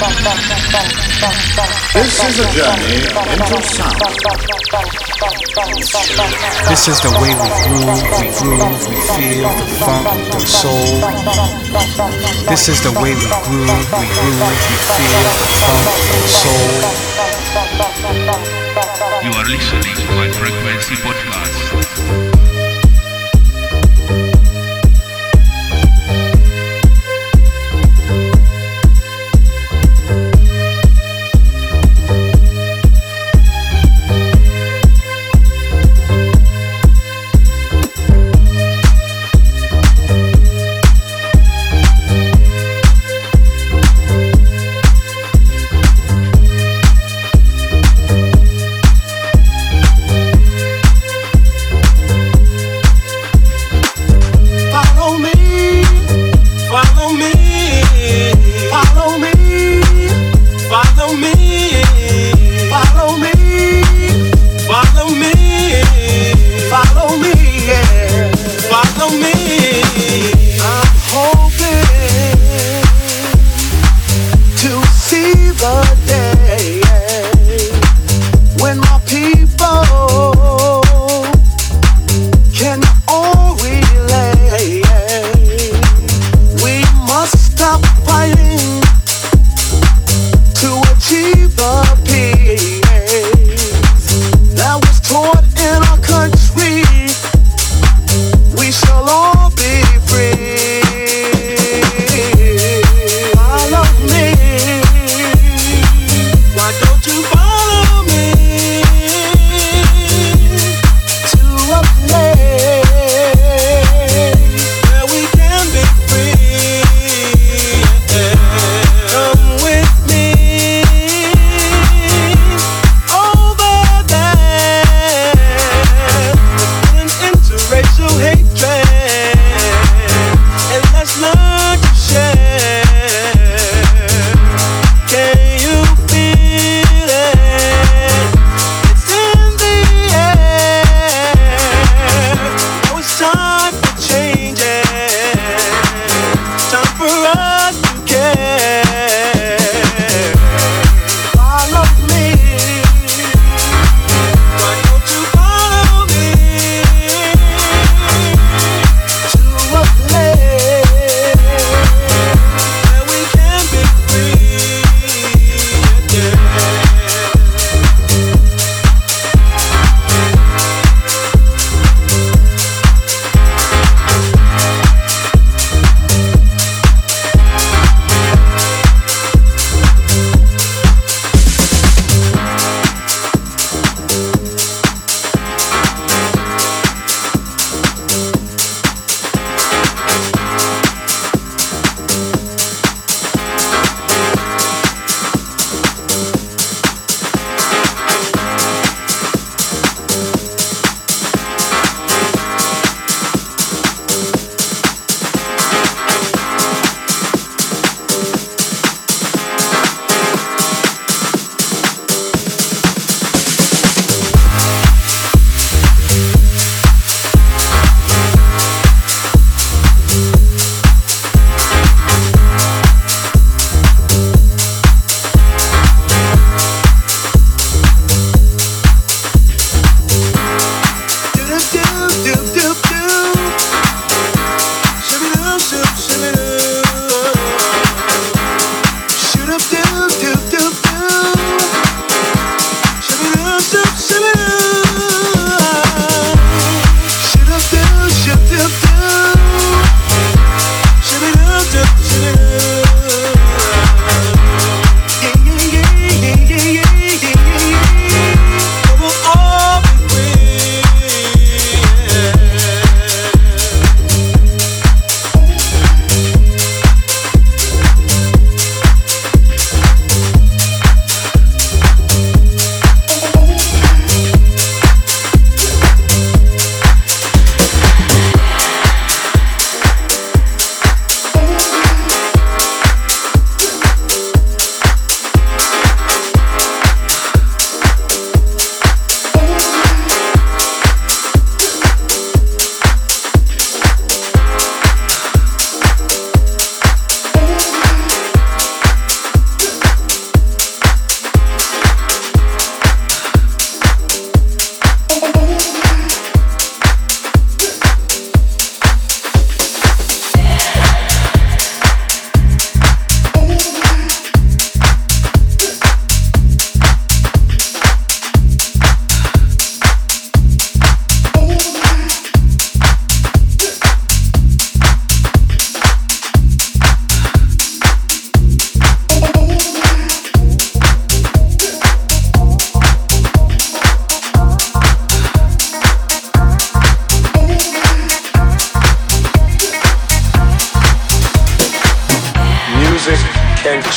This is a journey into sound. This is the way we groove, we groove, we feel the funk, the soul. This is the way we groove, we groove, we feel the funk, the soul. You are listening to my frequency podcast.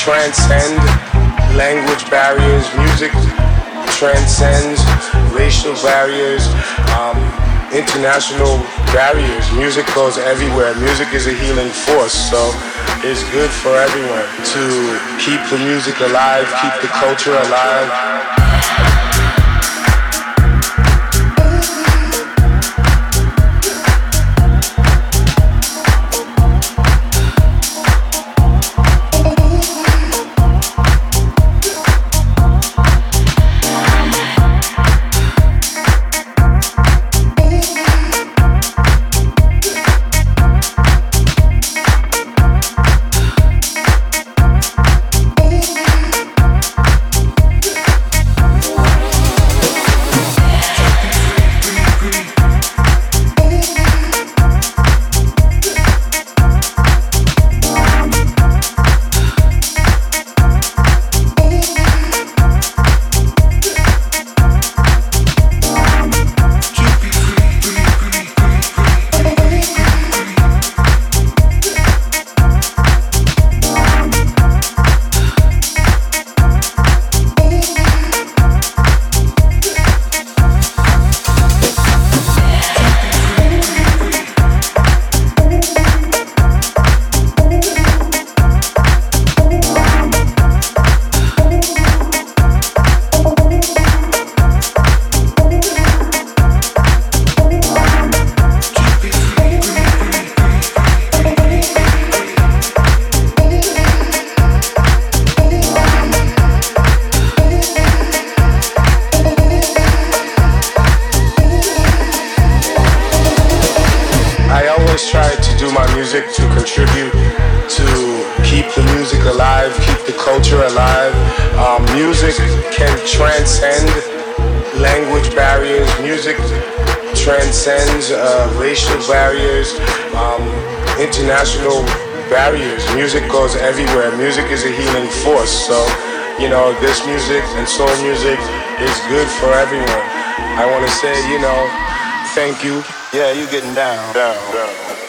Transcend language barriers. Music transcends racial barriers, um, international barriers. Music goes everywhere. Music is a healing force. So it's good for everyone to keep the music alive, keep the culture alive. This music and soul music is good for everyone. I want to say, you know, thank you. Yeah, you getting down, down, down.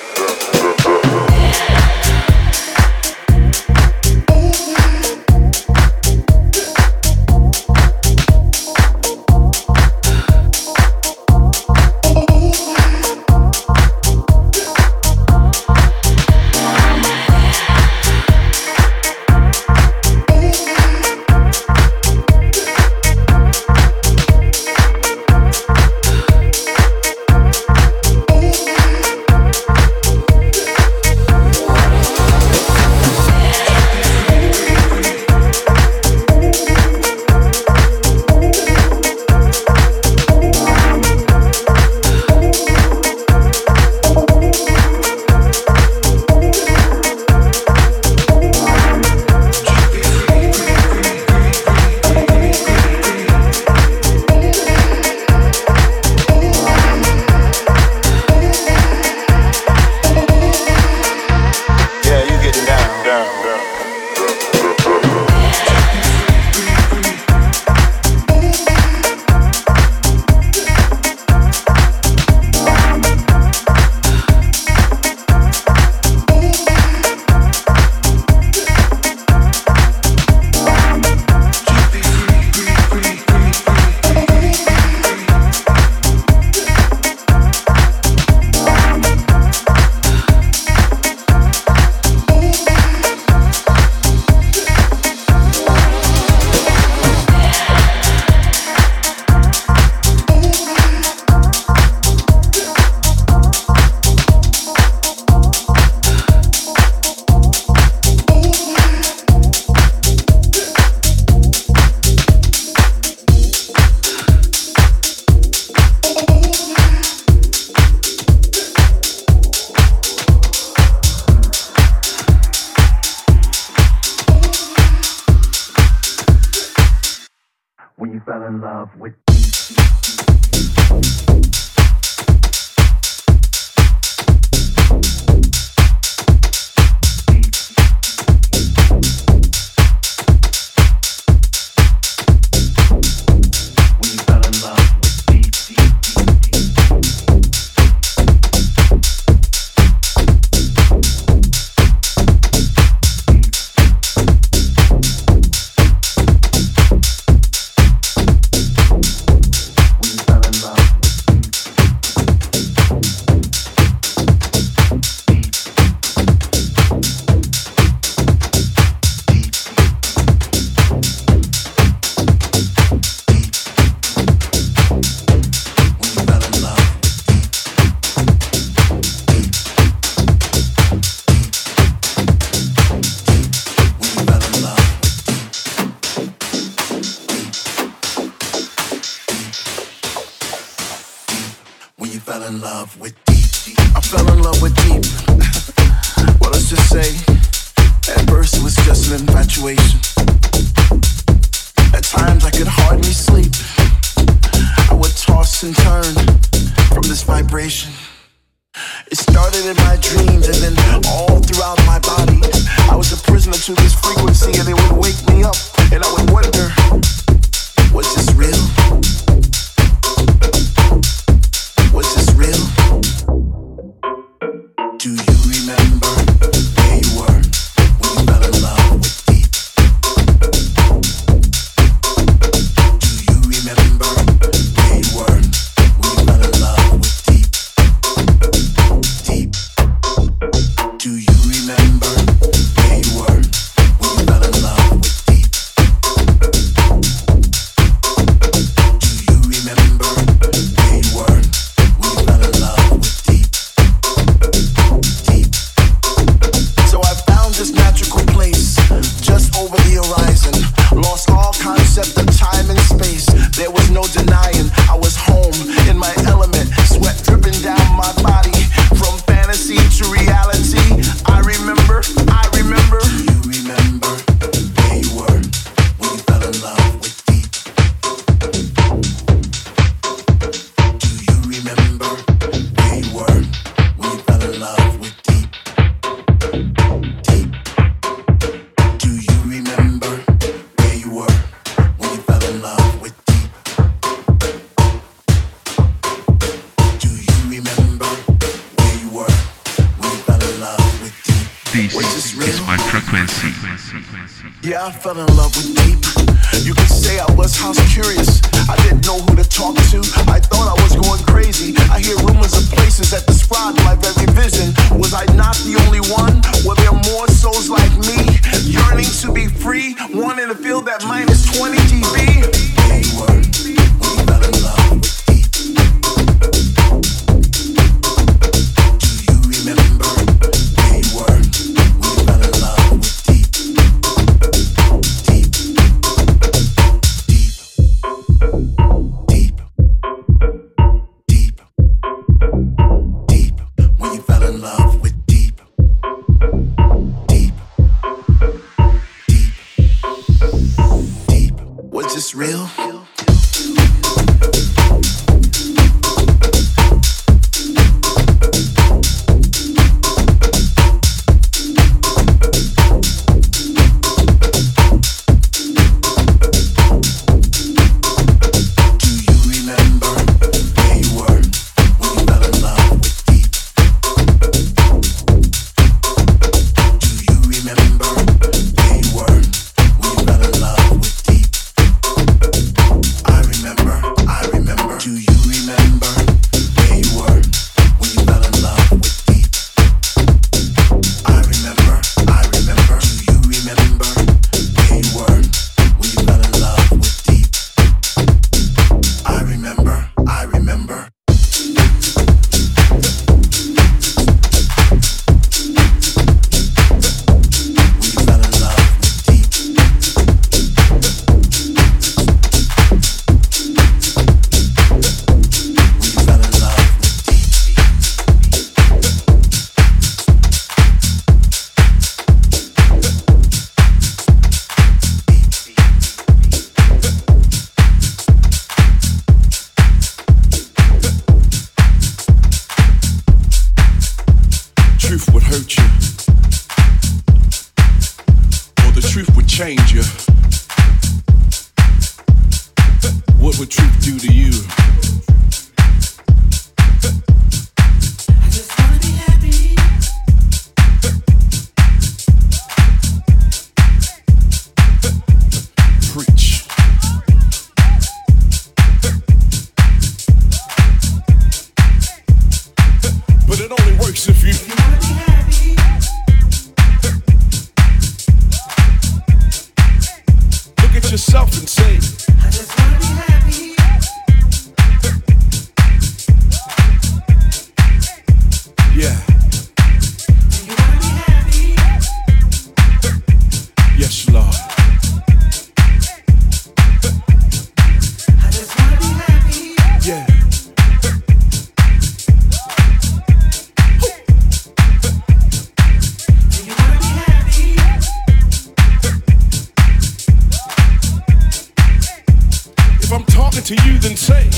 I'm talking to you, then say.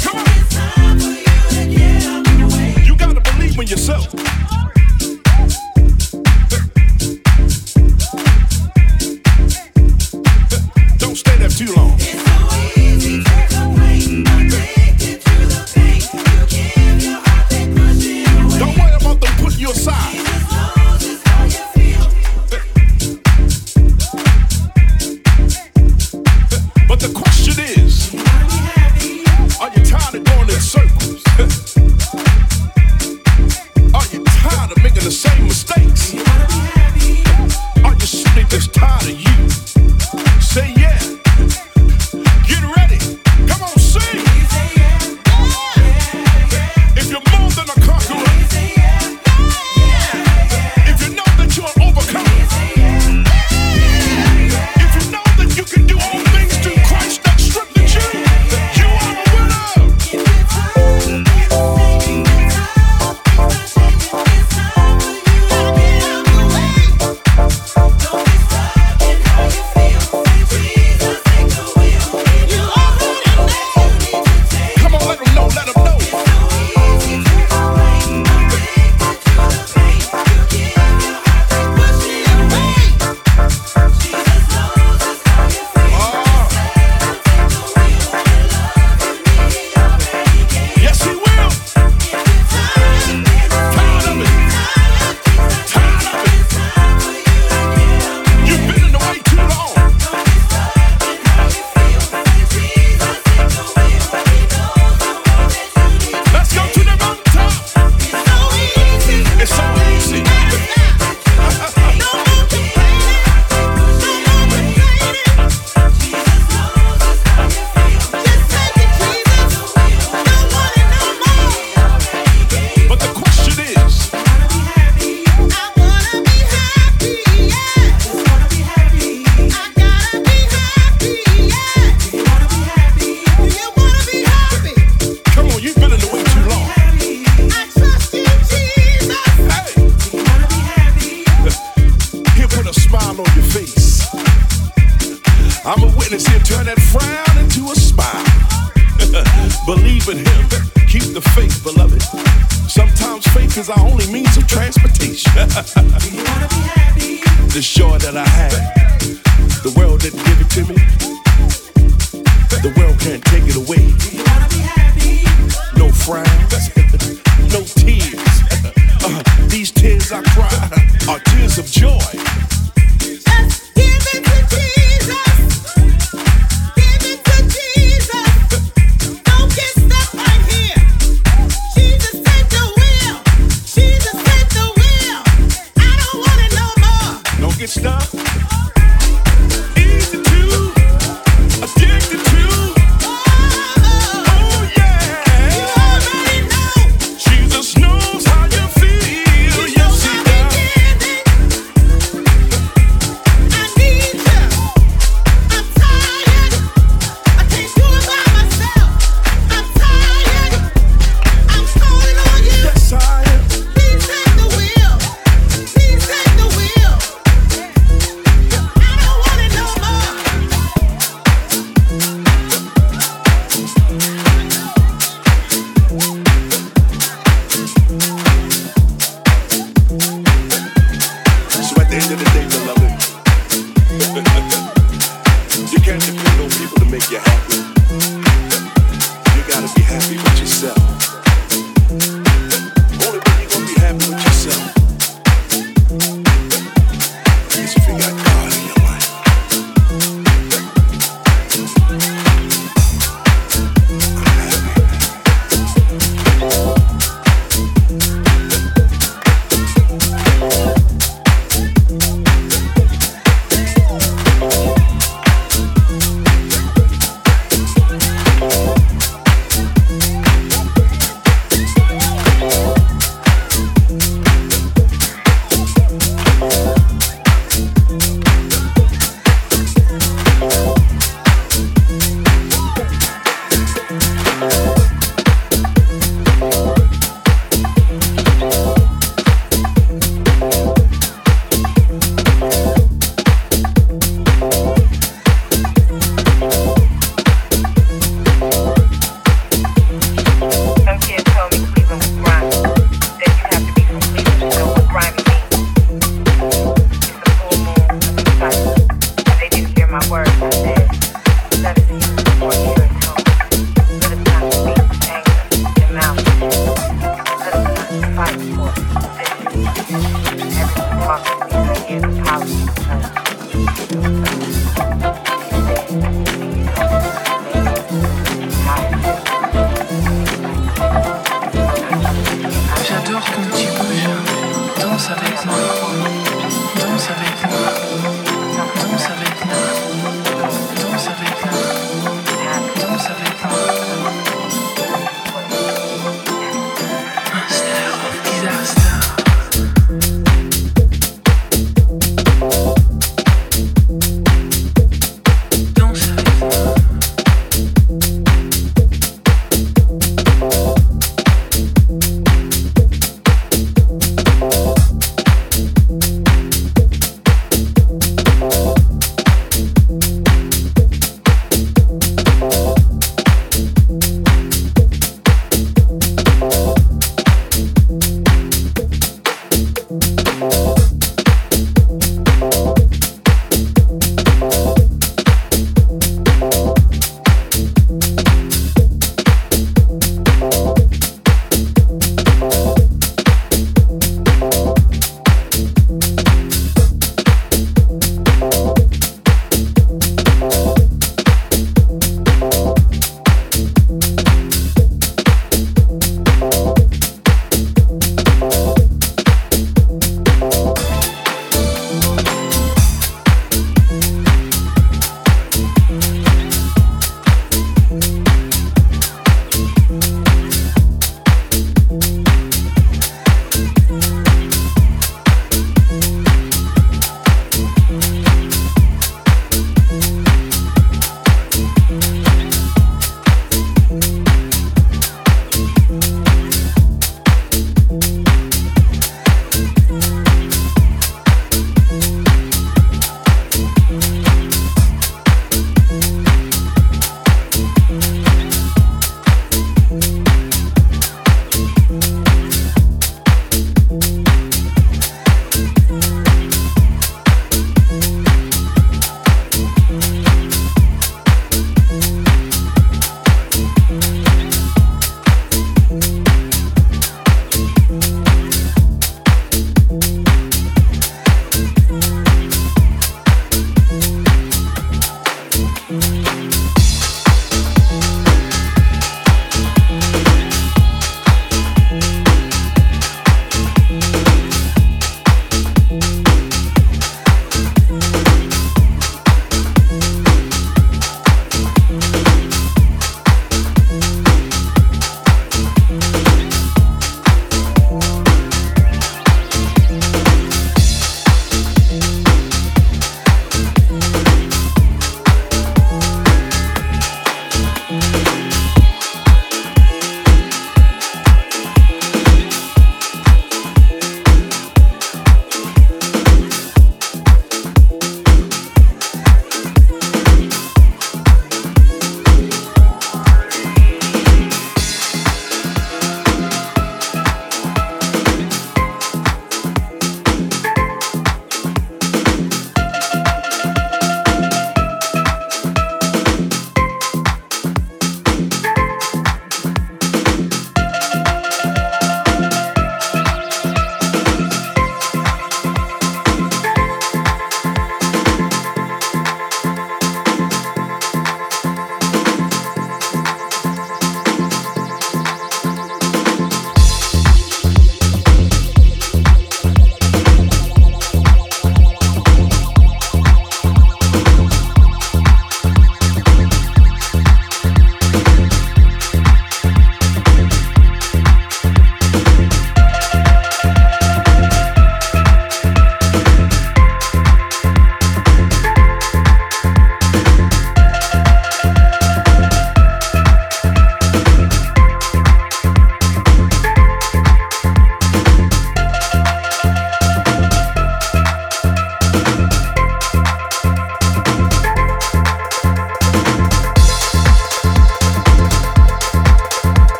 Come on. You gotta believe in yourself.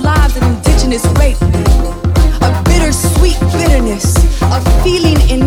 lost lives and indigenous rape, a bittersweet bitterness, a feeling in